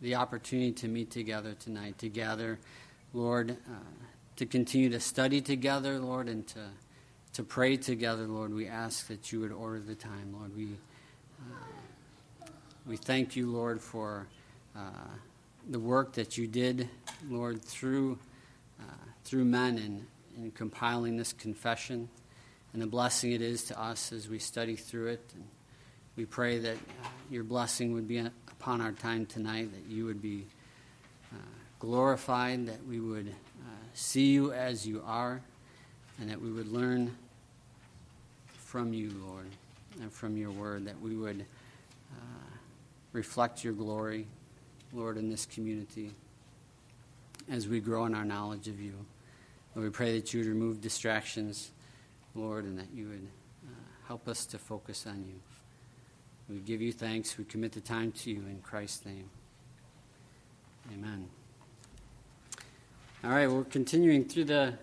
the opportunity to meet together tonight, to gather, Lord, uh, to continue to study together, Lord, and to, to pray together, Lord. We ask that you would order the time, Lord. We, uh, we thank you, Lord, for uh, the work that you did, Lord, through, uh, through men in, in compiling this confession and the blessing it is to us as we study through it. And we pray that uh, your blessing would be upon our time tonight, that you would be uh, glorified, that we would uh, see you as you are, and that we would learn from you, Lord, and from your word, that we would uh, reflect your glory, Lord, in this community as we grow in our knowledge of you. Lord, we pray that you would remove distractions Lord, and that you would uh, help us to focus on you. We give you thanks. We commit the time to you in Christ's name. Amen. All right, we're continuing through the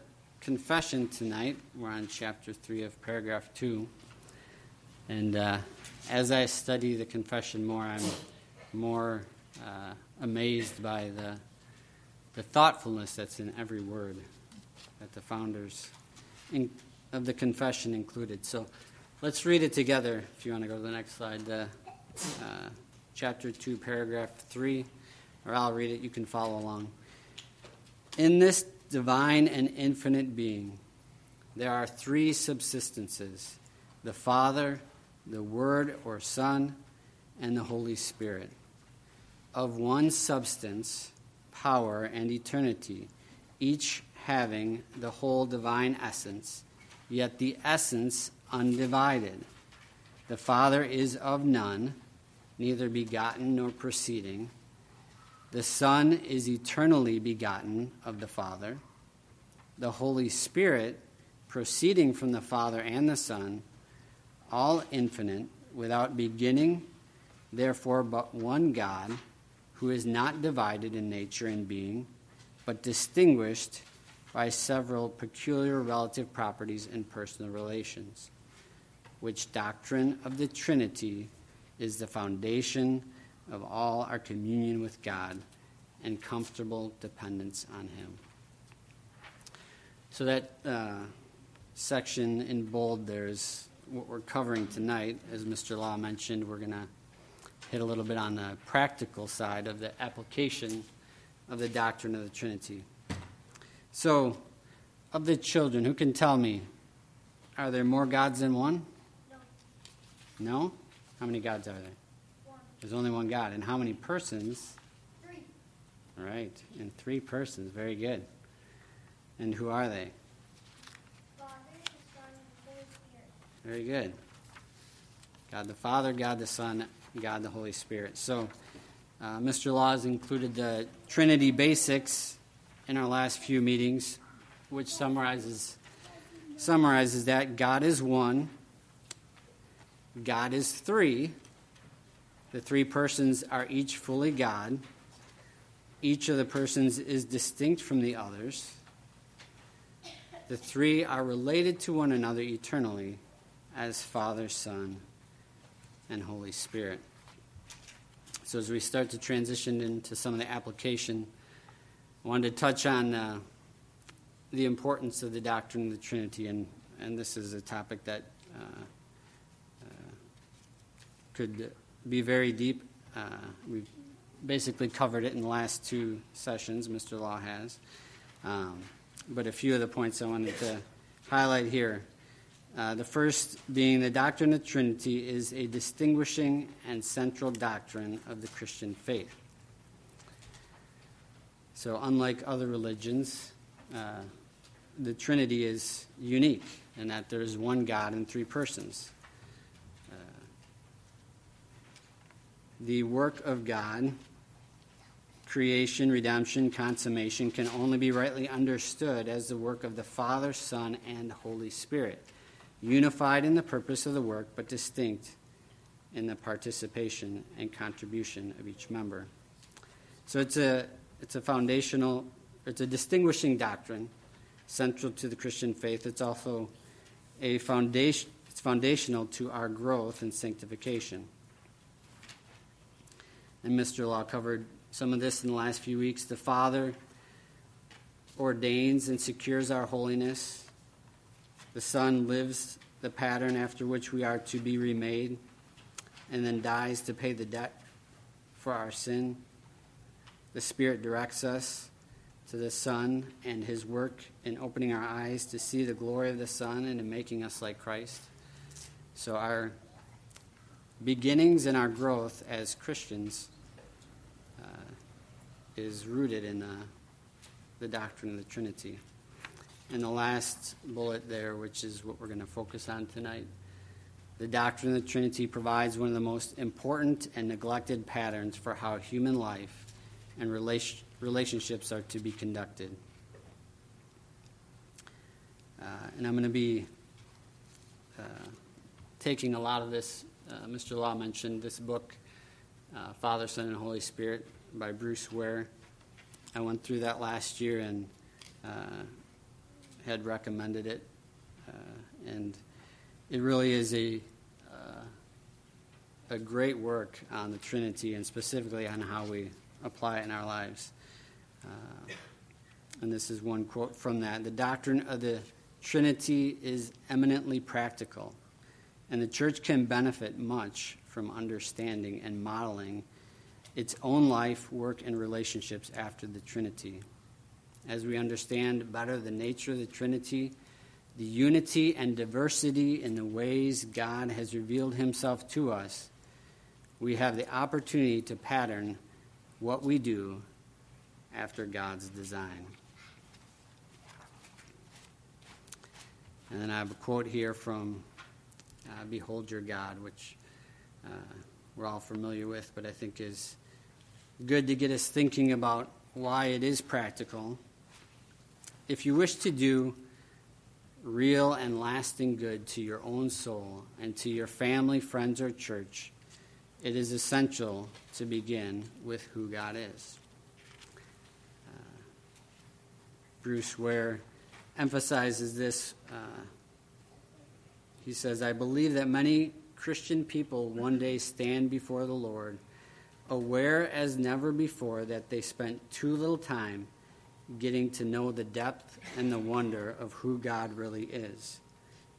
confession tonight. We're on chapter 3 of paragraph 2. And uh, as I study the confession more, I'm more uh, amazed by the, the thoughtfulness that's in every word that the founders in, of the confession included. So let's read it together if you want to go to the next slide. Uh, uh, chapter 2, paragraph 3, or I'll read it. You can follow along. In this divine and infinite being, there are three subsistences the Father, the Word or Son, and the Holy Spirit. Of one substance, power, and eternity, each having the whole divine essence yet the essence undivided. The Father is of none, neither begotten nor proceeding. The Son is eternally begotten of the Father. The Holy Spirit, proceeding from the Father and the Son, all infinite, without beginning, therefore but one God, who is not divided in nature and being, but distinguished by several peculiar relative properties and personal relations, which doctrine of the Trinity is the foundation of all our communion with God and comfortable dependence on Him. So, that uh, section in bold there's what we're covering tonight. As Mr. Law mentioned, we're going to hit a little bit on the practical side of the application of the doctrine of the Trinity. So, of the children, who can tell me, are there more gods than one? No. How many gods are there? One. There's only one God. And how many persons? Three. All right. And three persons. Very good. And who are they? Father, the Son, and the Holy Spirit. Very good. God the Father, God the Son, God the Holy Spirit. So, uh, Mr. Laws included the Trinity basics in our last few meetings, which summarizes summarizes that God is one, God is three. The three persons are each fully God. Each of the persons is distinct from the others. The three are related to one another eternally as Father, Son, and Holy Spirit. So, as we start to transition into some of the application, I wanted to touch on uh, the importance of the doctrine of the Trinity, and, and this is a topic that uh, could be very deep. Uh, we've basically covered it in the last two sessions, Mr. Law has. Um, but a few of the points I wanted to highlight here. Uh, the first being the doctrine of Trinity is a distinguishing and central doctrine of the Christian faith. So, unlike other religions, uh, the Trinity is unique in that there's one God in three persons. The work of God, creation, redemption, consummation, can only be rightly understood as the work of the Father, Son, and Holy Spirit, unified in the purpose of the work, but distinct in the participation and contribution of each member. So it's a it's a foundational, it's a distinguishing doctrine central to the Christian faith. It's also a foundation, it's foundational to our growth and sanctification. And Mr. Law covered some of this in the last few weeks. The Father ordains and secures our holiness. The Son lives the pattern after which we are to be remade and then dies to pay the debt for our sin. The Spirit directs us to the Son and His work in opening our eyes to see the glory of the Son and in making us like Christ. So, our beginnings and our growth as Christians is rooted in uh, the doctrine of the Trinity. And the last bullet there, which is what we're going to focus on tonight, the doctrine of the Trinity provides one of the most important and neglected patterns for how human life and relation, relationships are to be conducted. Uh, and I'm going to be uh, taking a lot of this. Uh, Mr. Law mentioned this book, uh, Father, Son, and Holy Spirit by Bruce Ware. I went through that last year and uh, had recommended it. Uh, and it really is a a great work on the Trinity and specifically on how we apply it in our lives. Uh, and this is one quote from that. The doctrine of the Trinity is eminently practical, and the church can benefit much from understanding and modeling its own life, work, and relationships after the Trinity. As we understand better the nature of the Trinity, the unity and diversity in the ways God has revealed himself to us, we have the opportunity to pattern what we do after God's design. And then I have a quote here from uh, Behold Your God, which uh, we're all familiar with, but I think is good to get us thinking about why it is practical. If you wish to do real and lasting good to your own soul and to your family, friends, or church, it is essential to begin with who God is. Uh, Bruce Ware emphasizes this. Uh, he says, I believe that many Christian people one day stand before the Lord, aware as never before that they spent too little time getting to know the depth and the wonder of who God really is,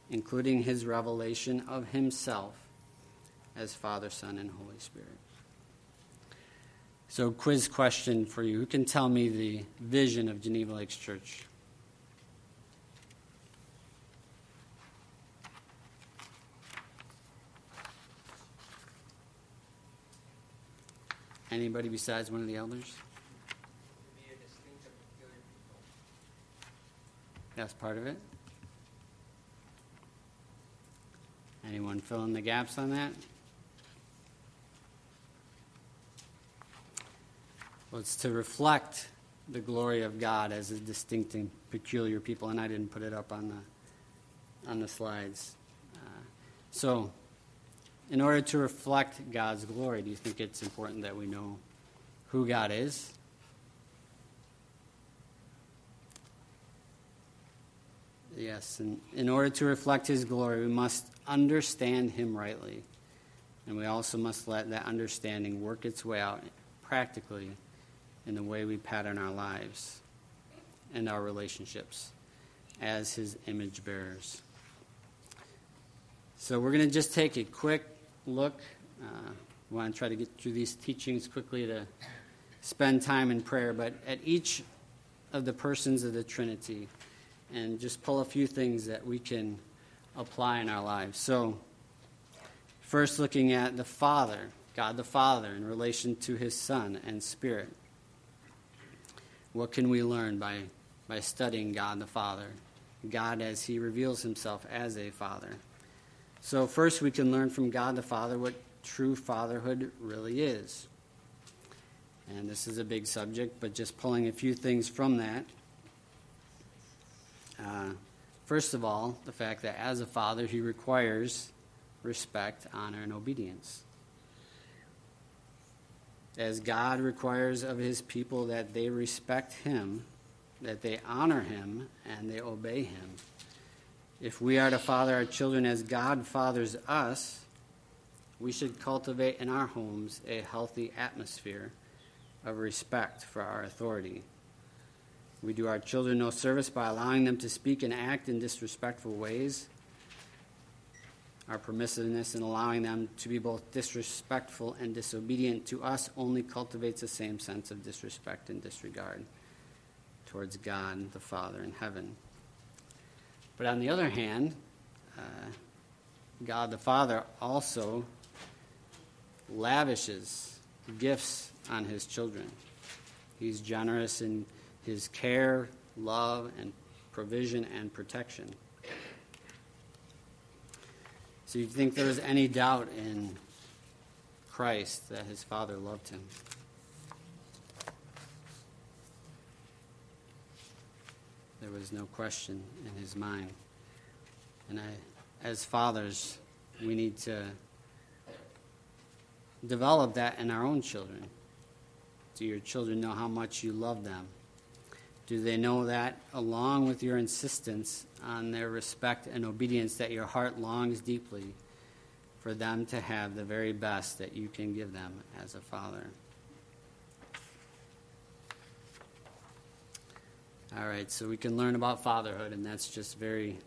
including his revelation of himself as Father, Son, and Holy Spirit. So, quiz question for you Who can tell me the vision of Geneva Lakes Church? Anybody besides one of the elders? That's part of it. Anyone fill in the gaps on that? Well, it's to reflect the glory of God as a distinct and peculiar people, and I didn't put it up on the on the slides. Uh, so, in order to reflect God's glory, do you think it's important that we know who God is? Yes, and in order to reflect His glory, we must understand Him rightly. And we also must let that understanding work its way out practically in the way we pattern our lives and our relationships as His image bearers. So we're going to just take a quick look. Uh, we want to try to get through these teachings quickly to spend time in prayer, but at each of the persons of the Trinity, and just pull a few things that we can apply in our lives. So, first, looking at the Father, God the Father, in relation to His Son and Spirit. What can we learn by, by studying God the Father? God as He reveals Himself as a Father. So, first, we can learn from God the Father what true fatherhood really is. And this is a big subject, but just pulling a few things from that. Uh, first of all, the fact that as a father, he requires respect, honor, and obedience as God requires of his people that they respect him, that they honor him, and they obey him. If we are to father our children as God fathers us, we should cultivate in our homes a healthy atmosphere of respect for our authority. We do our children no service by allowing them to speak and act in disrespectful ways. Our permissiveness in allowing them to be both disrespectful and disobedient to us only cultivates the same sense of disrespect and disregard towards God the Father in heaven. But on the other hand, uh, God the Father also lavishes gifts on his children. He's generous in his care, love, and provision and protection. So you think there was any doubt in Christ that his Father loved him? There was no question in his mind. And I, as fathers, we need to develop that in our own children. Do your children know how much you love them? Do they know that, along with your insistence on their respect and obedience, that your heart longs deeply for them to have the very best that you can give them as a father? All right, so we can learn about fatherhood, and that's just very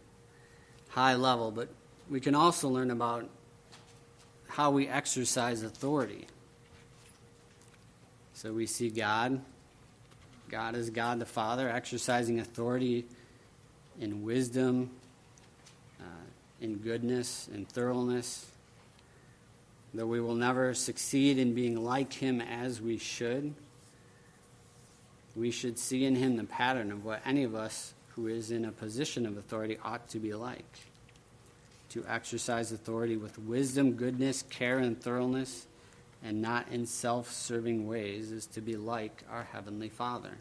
high level, but we can also learn about how we exercise authority. So we see God God is God the Father, exercising authority in wisdom, uh, in goodness, in thoroughness. Though we will never succeed in being like Him as we should, we should see in Him the pattern of what any of us who is in a position of authority ought to be like to exercise authority with wisdom, goodness, care, and thoroughness and not in self serving ways, is to be like our Heavenly Father.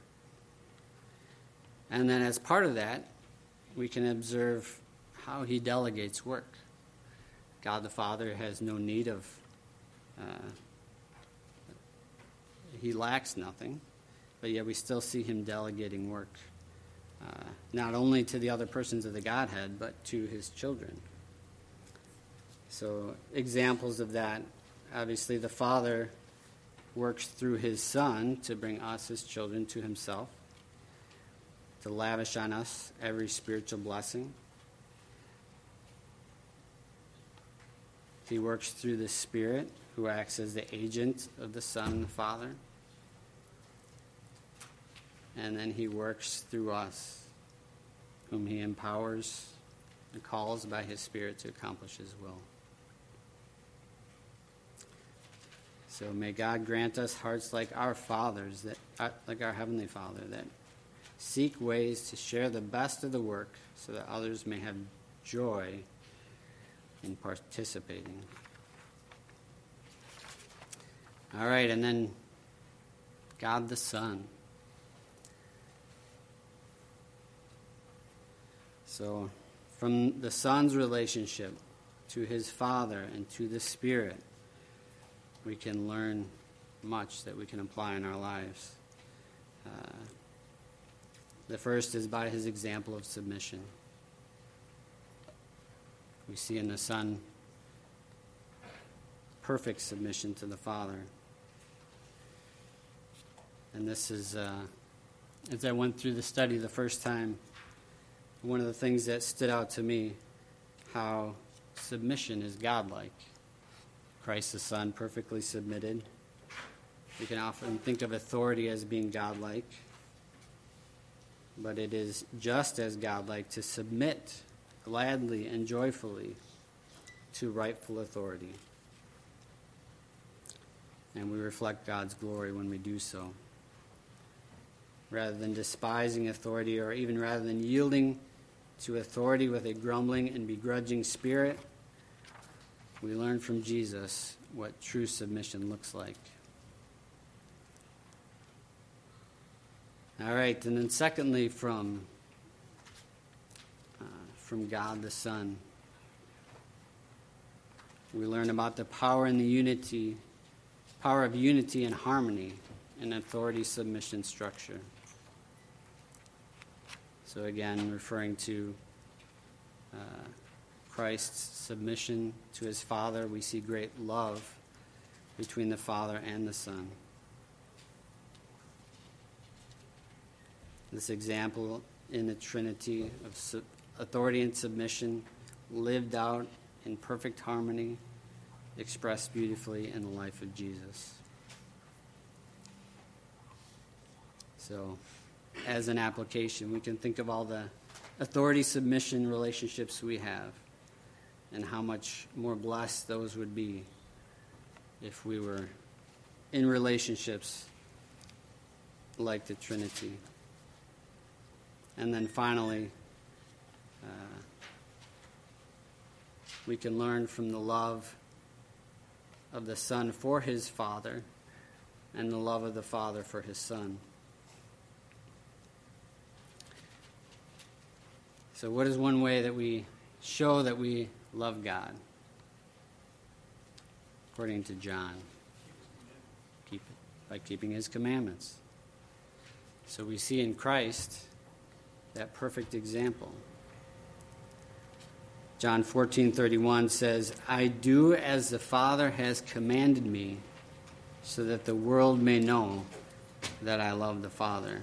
And then, as part of that, we can observe how He delegates work. God the Father has no need of, uh, He lacks nothing, but yet we still see Him delegating work, uh, not only to the other persons of the Godhead, but to His children. So, examples of that obviously, the Father works through his Son to bring us, his children, to himself, to lavish on us every spiritual blessing. He works through the Spirit, who acts as the agent of the Son and the Father. And then he works through us, whom he empowers and calls by his Spirit to accomplish his will. So may God grant us hearts like our fathers, that uh, like our heavenly Father, that seek ways to share the best of the work, so that others may have joy in participating. All right, and then God the Son. So, from the Son's relationship to his Father and to the Spirit we can learn much that we can apply in our lives. Uh, the first is by his example of submission. We see in the Son perfect submission to the Father. And this is, uh, as I went through the study the first time, one of the things that stood out to me how submission is godlike. Christ the Son, perfectly submitted. We can often think of authority as being godlike, but it is just as godlike to submit gladly and joyfully to rightful authority. And we reflect God's glory when we do so. Rather than despising authority, or even rather than yielding to authority with a grumbling and begrudging spirit, we learn from Jesus what true submission looks like. All right, and then secondly, from uh, from God the Son, we learn about the power and the unity, power of unity and harmony in authority submission structure. So again, referring to. Uh, Christ's submission to his Father, we see great love between the Father and the Son. This example in the Trinity of authority and submission lived out in perfect harmony, expressed beautifully in the life of Jesus. So, as an application, we can think of all the authority submission relationships we have and how much more blessed those would be if we were in relationships like the Trinity. And then finally, uh, we can learn from the love of the Son for his Father and the love of the Father for his Son. So, what is one way that we show that we love God? According to John, keep, by keeping his commandments. So, we see in Christ that perfect example. John 14:31 says, "I do as the Father has commanded me, so that the world may know that I love the Father."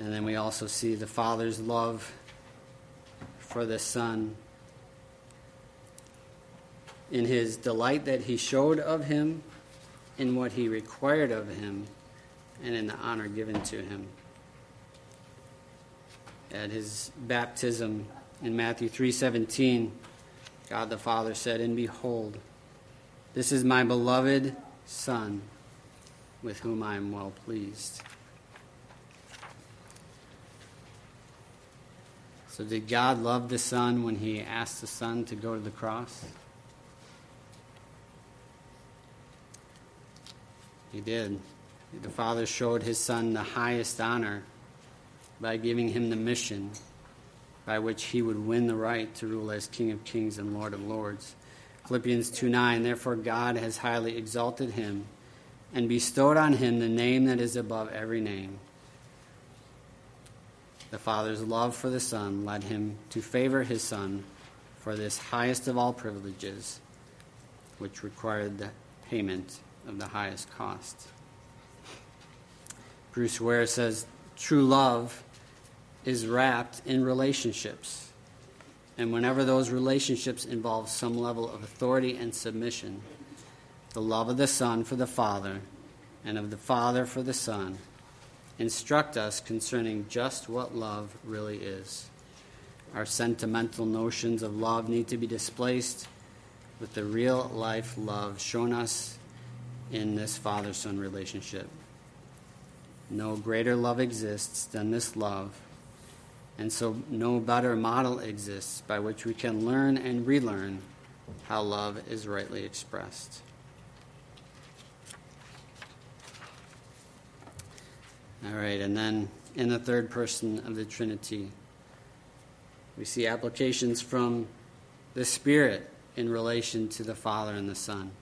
And then we also see the Father's love for the Son in his delight that he showed of him, in what he required of him, and in the honor given to him. At his baptism in Matthew 3:17, God the Father said, "And behold, this is my beloved Son, with whom I am well pleased." So, did God love the Son when He asked the Son to go to the cross? He did. The Father showed His Son the highest honor by giving him the mission by which he would win the right to rule as King of Kings and Lord of Lords. Philippians 2 9, therefore God has highly exalted him and bestowed on him the name that is above every name the Father's love for the Son led him to favor his Son for this highest of all privileges, which required the payment of the highest cost. Bruce Ware says true love is wrapped in relationships. And whenever those relationships involve some level of authority and submission, the love of the Son for the Father and of the Father for the Son instruct us concerning just what love really is. Our sentimental notions of love need to be displaced with the real life love shown us in this father son relationship. No greater love exists than this love, and so no better model exists by which we can learn and relearn how love is rightly expressed. All right, and then in the third person of the Trinity, we see applications from the Spirit in relation to the Father and the Son.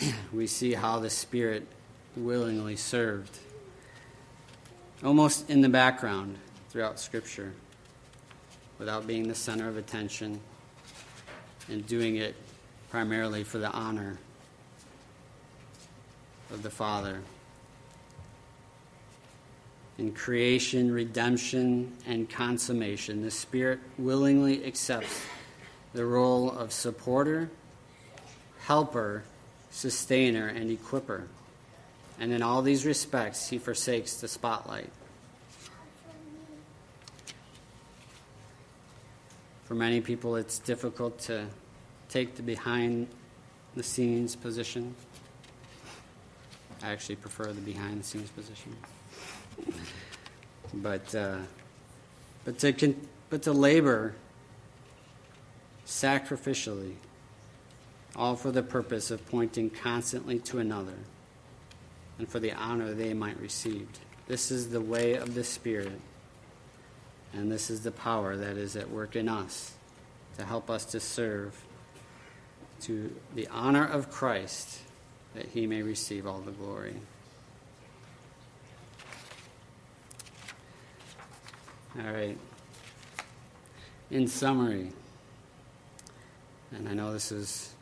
we see how the Spirit willingly served, almost in the background throughout Scripture, without being the center of attention, and doing it primarily for the honor of the Father in creation, redemption, and consummation, the Spirit willingly accepts the role of supporter, helper, sustainer, and equiper. And in all these respects, he forsakes the spotlight. For many people, it's difficult to take the behind the scenes position. I actually prefer the behind the scenes position but uh, but to con- but to labor sacrificially, all for the purpose of pointing constantly to another, and for the honor they might receive. This is the way of the Spirit, and this is the power that is at work in us to help us to serve to the honor of Christ, that He may receive all the glory. All right. In summary, and I know this is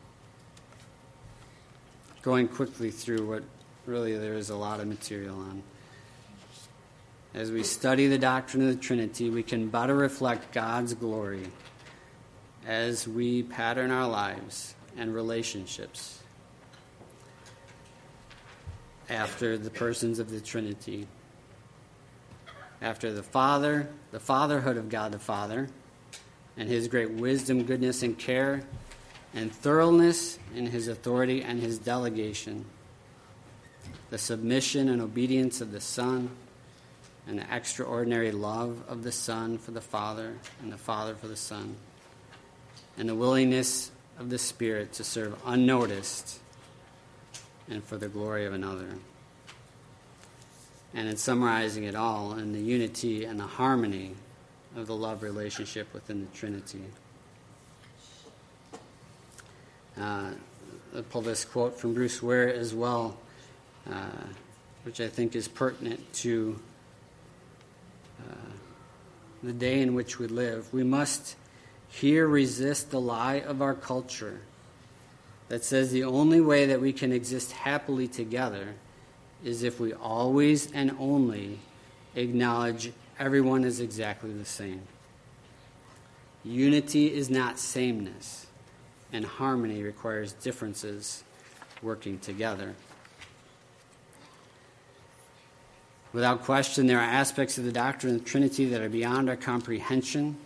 going quickly through what really there is a lot of material on. As we study the doctrine of the Trinity, we can better reflect God's glory as we pattern our lives and relationships after the persons of the Trinity. After the Father, the fatherhood of God the Father, and his great wisdom, goodness, and care, and thoroughness in his authority and his delegation, the submission and obedience of the Son, and the extraordinary love of the Son for the Father, and the Father for the Son, and the willingness of the Spirit to serve unnoticed and for the glory of another. And in summarizing it all, in the unity and the harmony of the love relationship within the Trinity. Uh, I'll pull this quote from Bruce Ware as well, uh, which I think is pertinent to uh, the day in which we live. We must here resist the lie of our culture that says the only way that we can exist happily together is if we always and only acknowledge everyone is exactly the same. Unity is not sameness, and harmony requires differences working together. Without question, there are aspects of the doctrine of the Trinity that are beyond our comprehension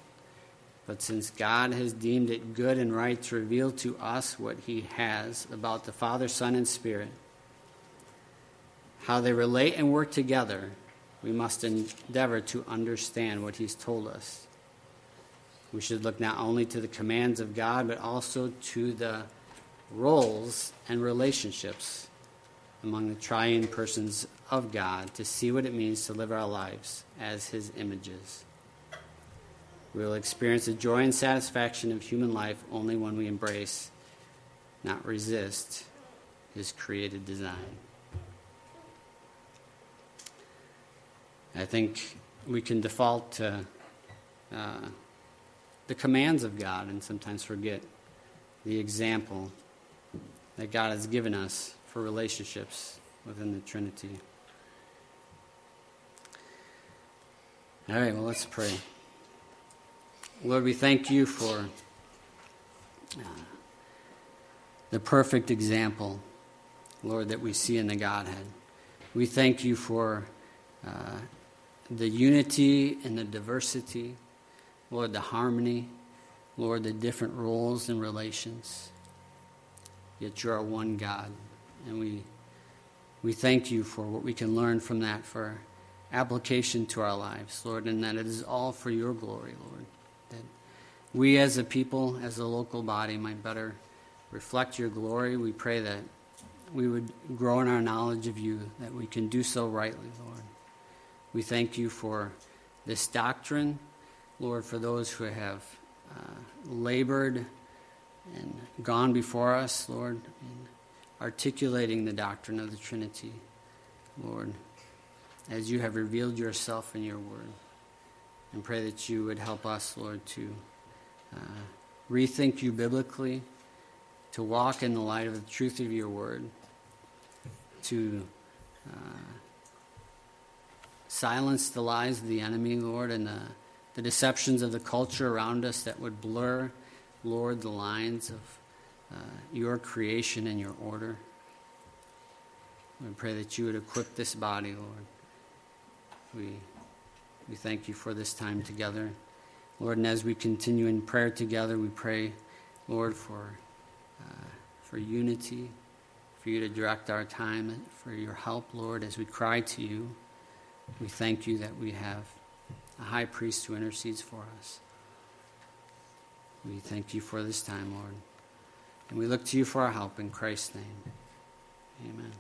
but since God has deemed it good and right to reveal to us what He has about the Father, Son, and Spirit, how they relate and work together, we must endeavor to understand what He's told us. We should look not only to the commands of God, but also to the roles and relationships among the triune persons of God to see what it means to live our lives as His images. We will experience the joy and satisfaction of human life only when we embrace, not resist, His created design. I think we can default to uh, the commands of God and sometimes forget the example that God has given us for relationships within the Trinity. All right, well, let's pray. Lord, we thank you for uh, the perfect example, Lord, that we see in the Godhead. We thank you for uh, the unity and the diversity, Lord, the harmony, Lord, the different roles and relations. Yet you're one God, and we we thank you for what we can learn from that for application to our lives, Lord, and that it is all for your glory, Lord that we as a people, as a local body, might better reflect your glory. We pray that we would grow in our knowledge of you, that we can do so rightly, Lord. We thank you for this doctrine, Lord, for those who have uh, labored and gone before us, Lord, in articulating the doctrine of the Trinity, Lord, as you have revealed yourself in your word. And pray that you would help us, Lord, to uh, rethink you biblically, to walk in the light of the truth of your word, to uh, silence the lies of the enemy, Lord, and the, the deceptions of the culture around us that would blur, Lord, the lines of uh, your creation and your order. We pray that you would equip this body, Lord. We we thank you for this time together. Lord, and as we continue in prayer together, we pray, Lord, for, uh, for unity, for you to direct our time, for your help, Lord, as we cry to you. We thank you that we have a high priest who intercedes for us. We thank you for this time, Lord. And we look to you for our help in Christ's name. Amen.